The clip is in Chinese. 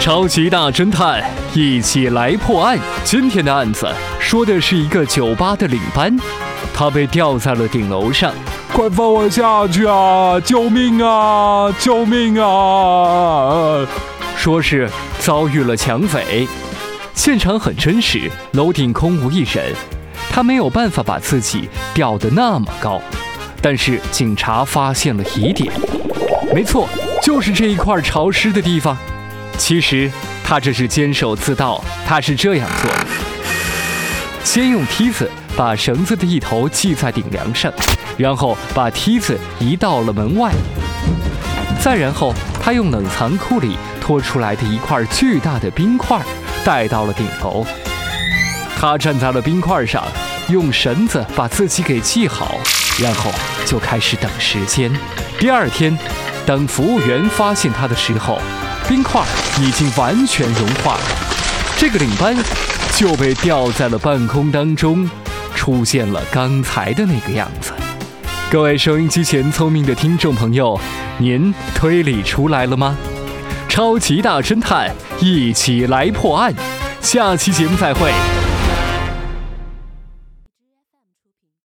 超级大侦探，一起来破案。今天的案子说的是一个酒吧的领班，他被吊在了顶楼上。快放我下去啊！救命啊！救命啊！说是遭遇了抢匪，现场很真实，楼顶空无一人，他没有办法把自己吊得那么高。但是警察发现了疑点，没错，就是这一块潮湿的地方。其实他这是监守自盗，他是这样做：先用梯子把绳子的一头系在顶梁上，然后把梯子移到了门外，再然后他用冷藏库里拖出来的一块巨大的冰块带到了顶楼。他站在了冰块上，用绳子把自己给系好，然后就开始等时间。第二天，等服务员发现他的时候。冰块已经完全融化了，这个领班就被吊在了半空当中，出现了刚才的那个样子。各位收音机前聪明的听众朋友，您推理出来了吗？超级大侦探，一起来破案。下期节目再会。